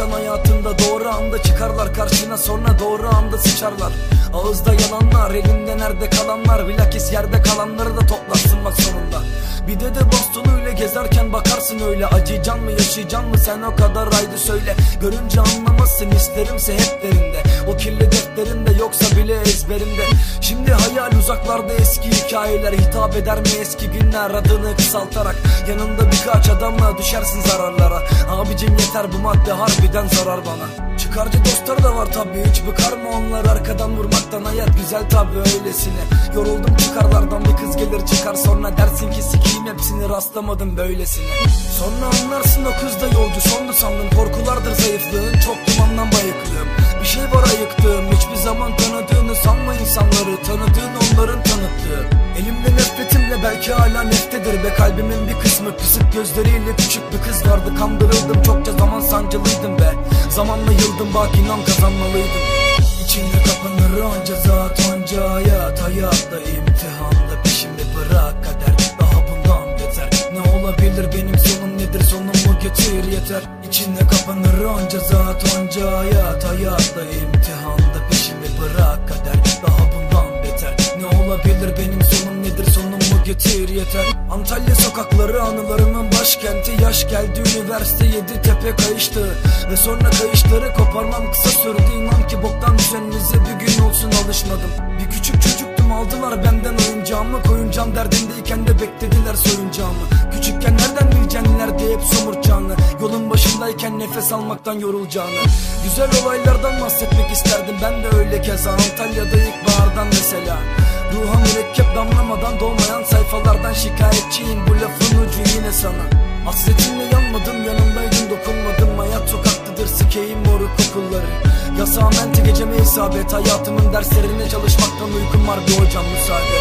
insan hayatında doğru anda çıkarlar karşına sonra doğru anda sıçarlar. Ağızda yalanlar elinde nerede kalanlar bilakis yerde kalanları da toplarsın bak sonunda Bir de de bastonuyla gezerken bakarsın öyle. Acıyacan mı yaşayacan mı sen o kadar haydi söyle. Görünce anlamazsın isterimse hep derinde. O kirli defterinde yoksa bile ezberinde Şimdi hayal uzaklarda eski hikayeler. Hitap eder mi eski günler adını kısaltarak? Yanında birkaç adamla düşersin zararlara. Abicim yeter bu madde harbiden zarar bana. Çıkarcı dostlar da var tabi hiç bıkar mı onlar arkadan vurmaktan hayat güzel tabi öylesine. Yoruldum çıkarlardan bir kız gelir çıkar sonra dersin ki sikiyim hepsini rastlamadım böylesine. Sonra anlarsın o kız da yolcu sondu sandın. Korkulardır zayıflığın çok dumandan bayıklığım. Bir şey var ayıktığım hiçbir zaman tanıdığını sanma insanları. Tanıdığın onların tanıttığı. Elimde nefretimle belki hala neftedir be. Kalbimin bir kısmı Kısık gözleriyle küçük bir kız vardı. Kandırıldım çokça zaman sancılıydım be. Zamanla yıldım bak inan kazanmalıydım. İçinde kapanır onca zat onca hayat Hayatta olabilir. Benim sonum nedir? Sonumu getir. Yeter. İçinde kapanır onca zat onca hayat. Hayatta imtihanda peşimi bırak. Kader Daha bundan beter. Ne olabilir? Benim sonum nedir? Sonumu getir. Yeter. Antalya sokakları anılarımın başkenti. Yaş geldi üniversite yedi tepe kayıştı. Ve sonra kayışları koparmam kısa sürdü. İnan ki boktan düzeninize bir gün olsun alışmadım. Bir küçük çocuktum aldılar benden oyuncağımı. Koyuncağım derdindeyken de beklediler soyuncağımı Başındayken nefes almaktan yorulacağını Güzel olaylardan bahsetmek isterdim. Ben de öyle keza Antalya'da ilkbahardan mesela. Ruha mürekkep damlamadan doğmayan sayfalardan şikayetçiyim. Bu lafın ucu yine sana. Hasretinle yanmadım yanımdaydın dokunmadım. Hayat sokaktadır sikeyim moruk okulları Yasağın enti geceme isabet. Hayatımın derslerine çalışmaktan uykum var bir hocam müsaade